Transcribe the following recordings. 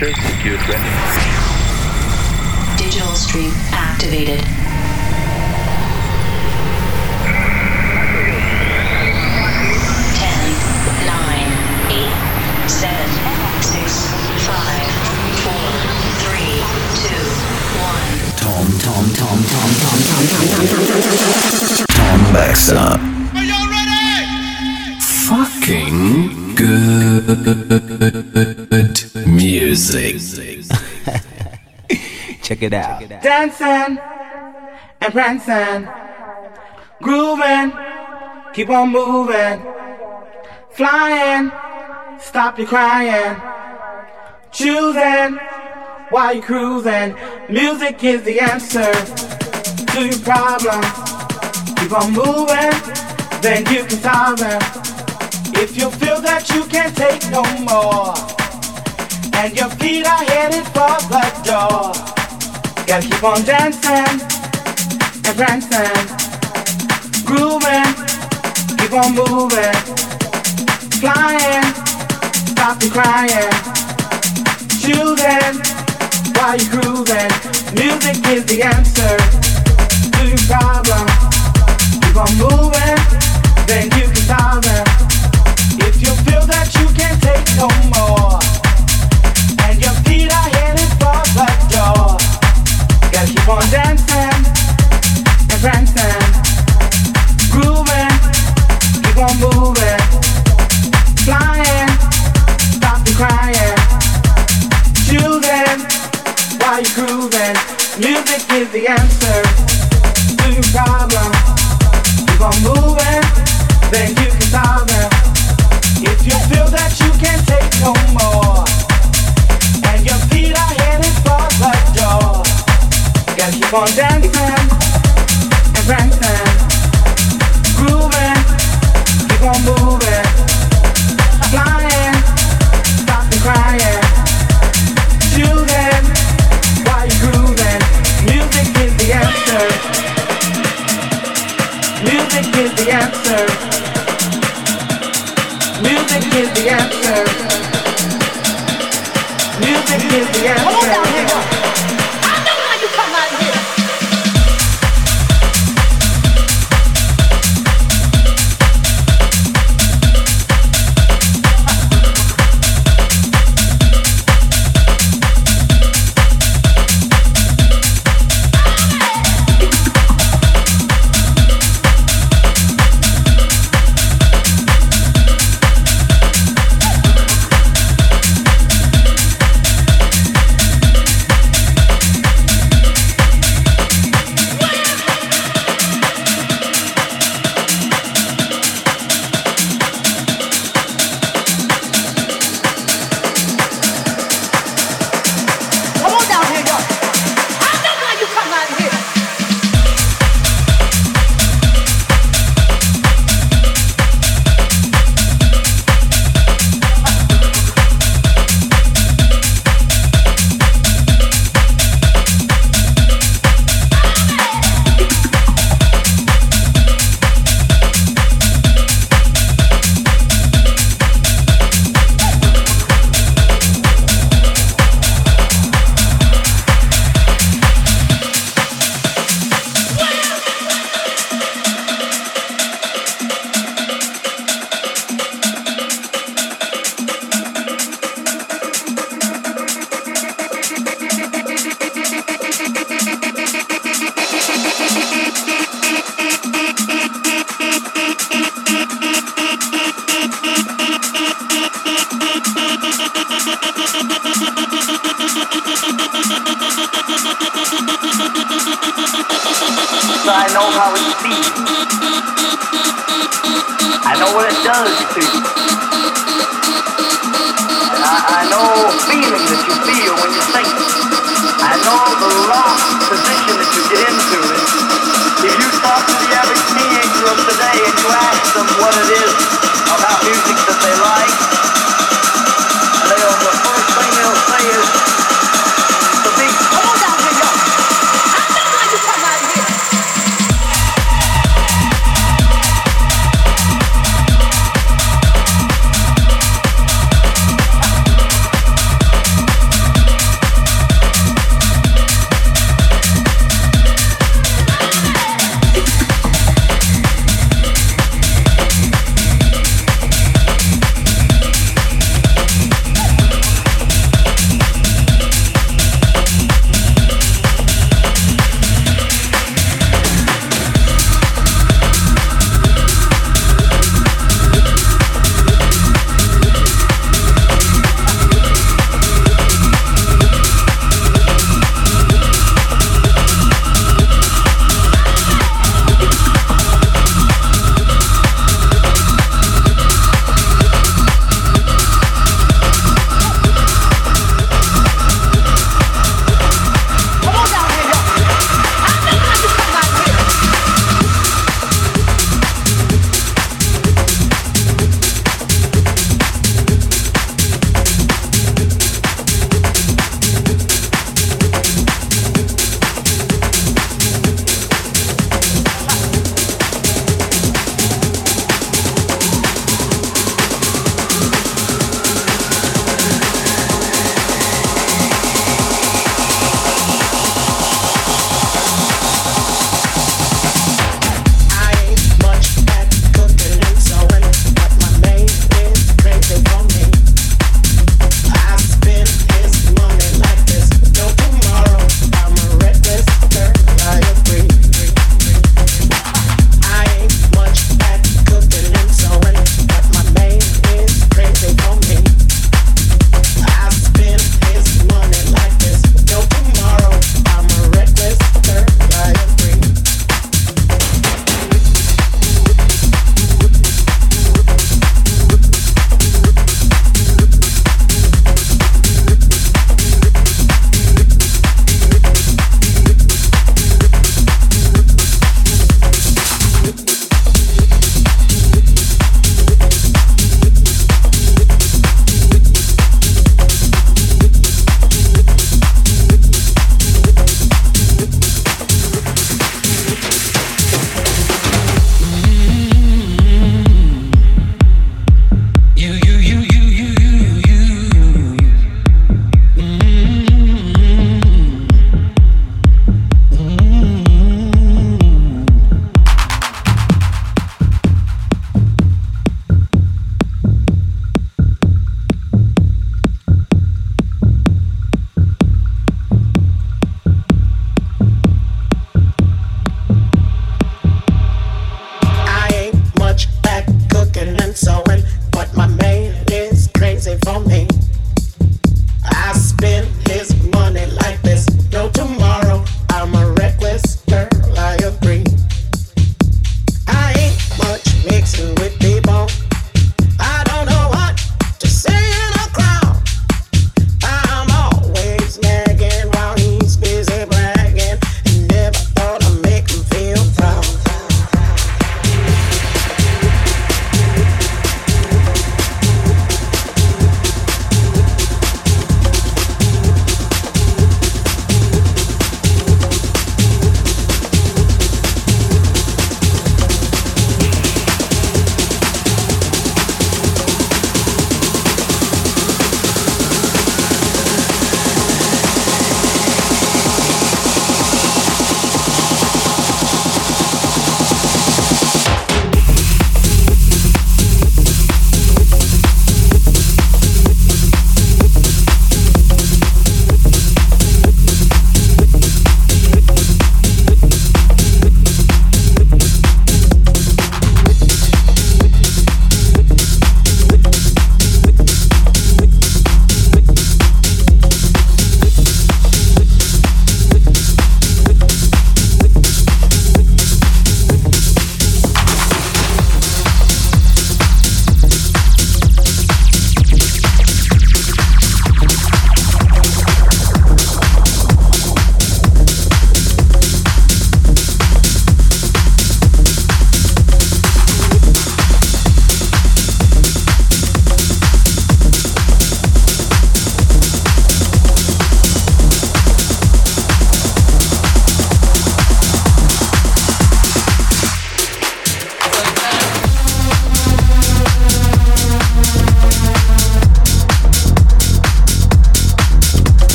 Sector Digital stream activated. Check it out. dancing and prancing, grooving, keep on moving, flying, stop your crying, choosing while you're cruising. Music is the answer to your problems. Keep on moving, then you can solve them. If you feel that you can't take no more, and your feet are headed for the door. Gotta keep on dancing and prancing, grooving, keep on moving, flying, stop your crying, choosing while you're grooving. Music is the answer to your problem. Keep on moving, then you can solve them. If you feel that you can't take no more, then you can solve them. If you feel that you can't take no more, Music is the answer. Music is the answer.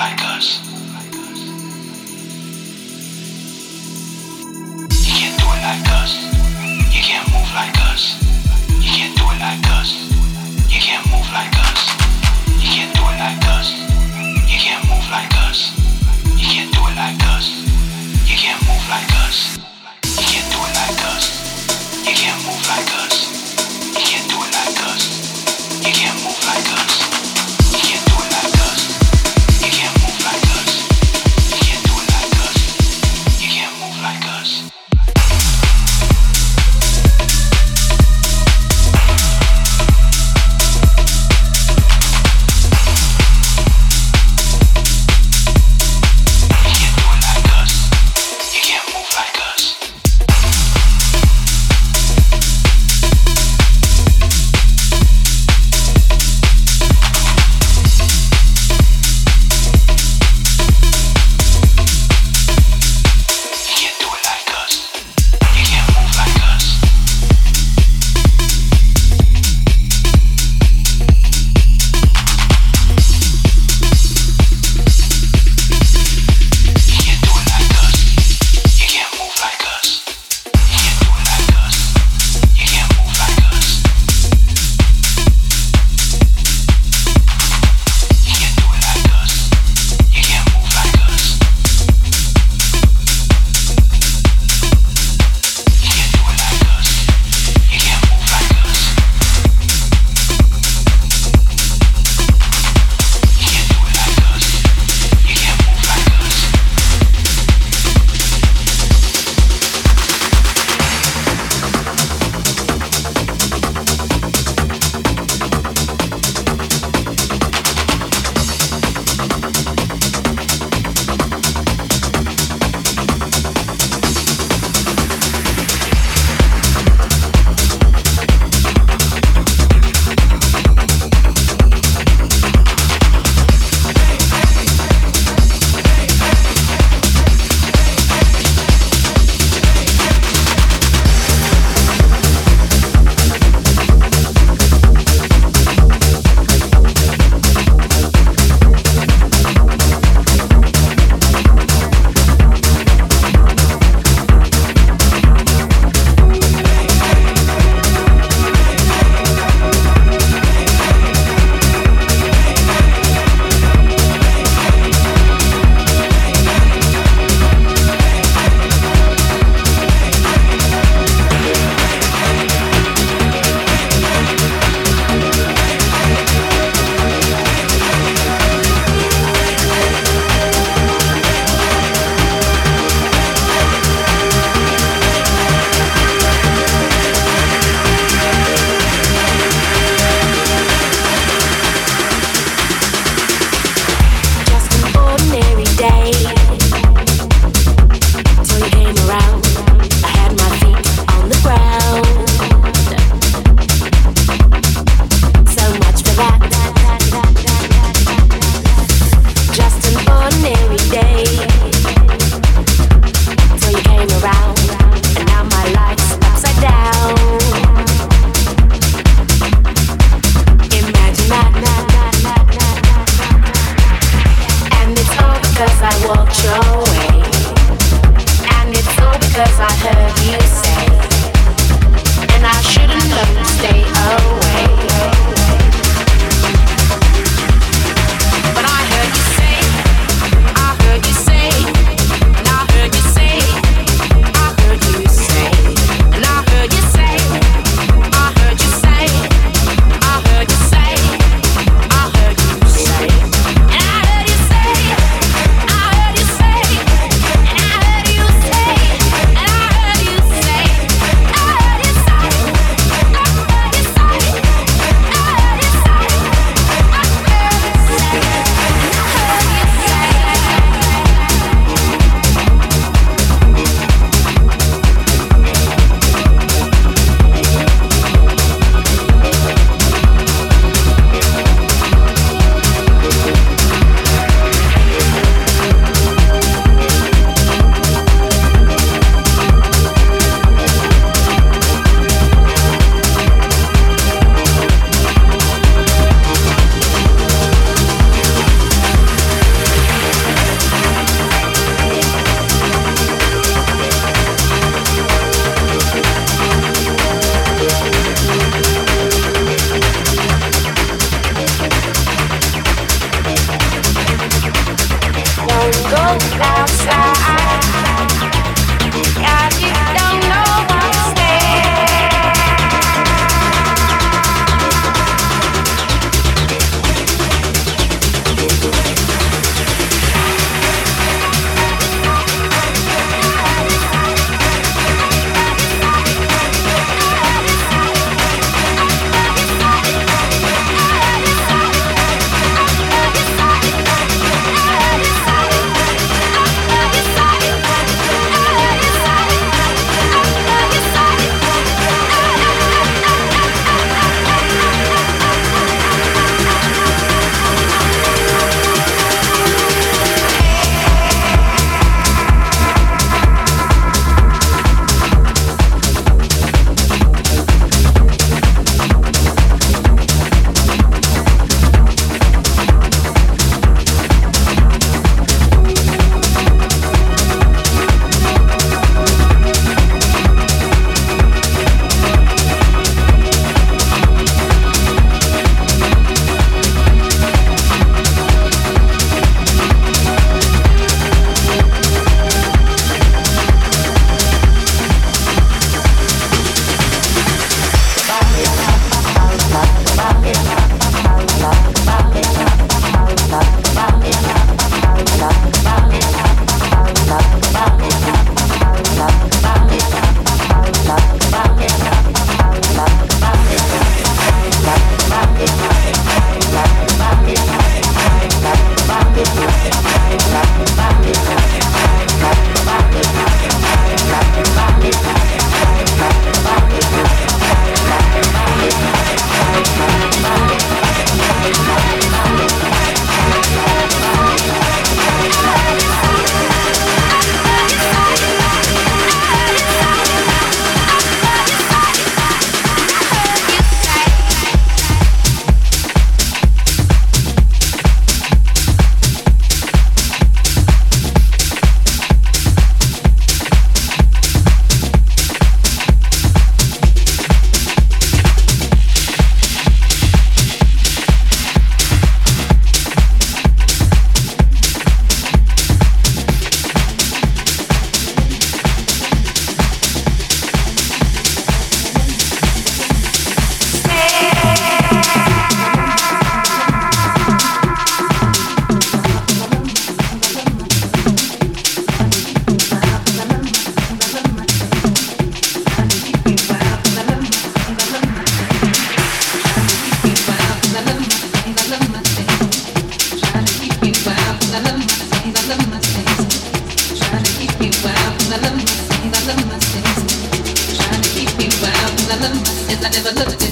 like us. I never looked at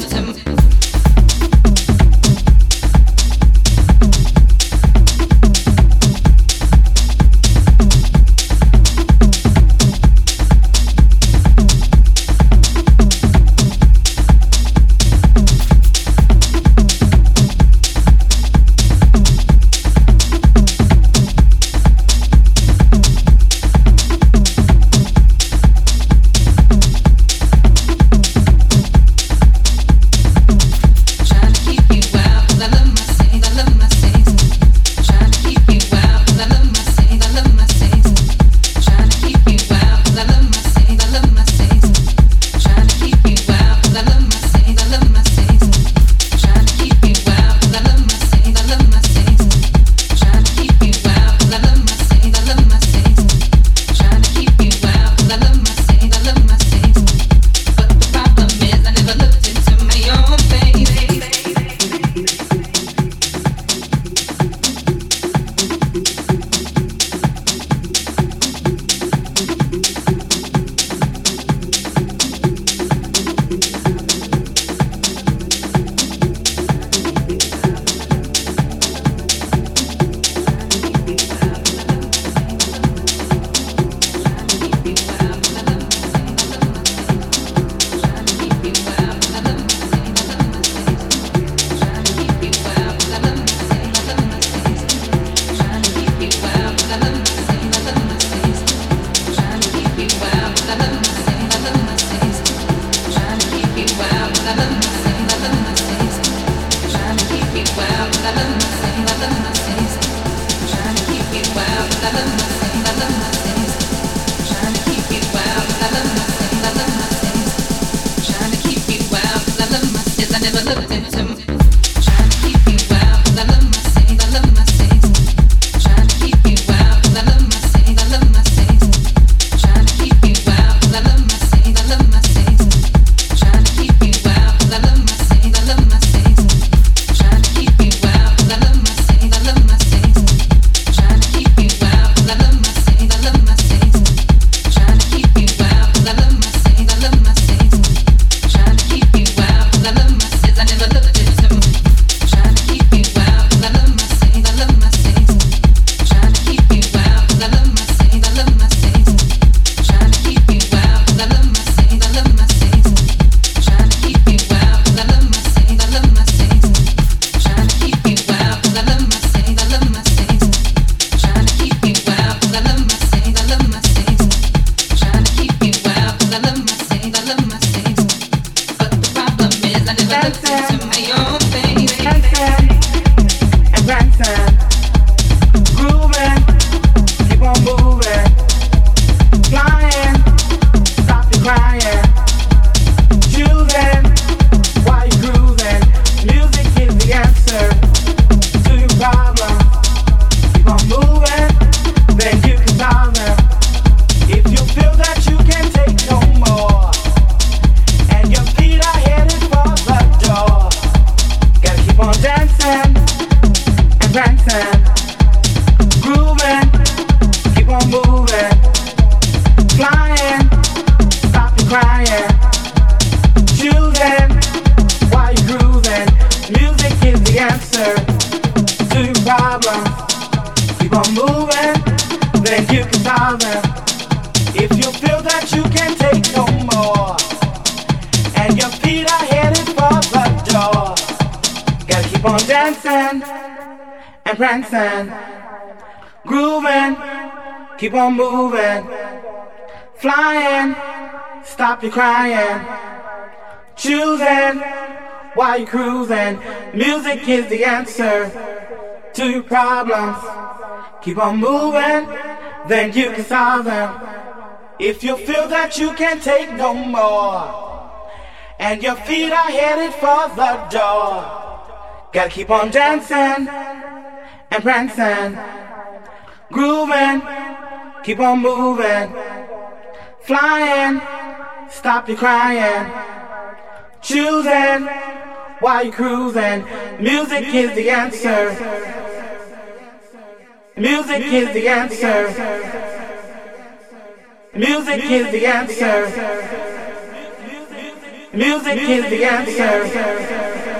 your crying. Choosing while you're cruising. Music is the answer to your problems. Keep on moving, then you can solve them. If you feel that you can't take no more, and your feet are headed for the door, gotta keep on dancing and prancing, grooving, keep on moving, flying stop your crying. Choosing while you're cruising. Music is the answer. Music is the answer. Music is the answer. Music is the answer.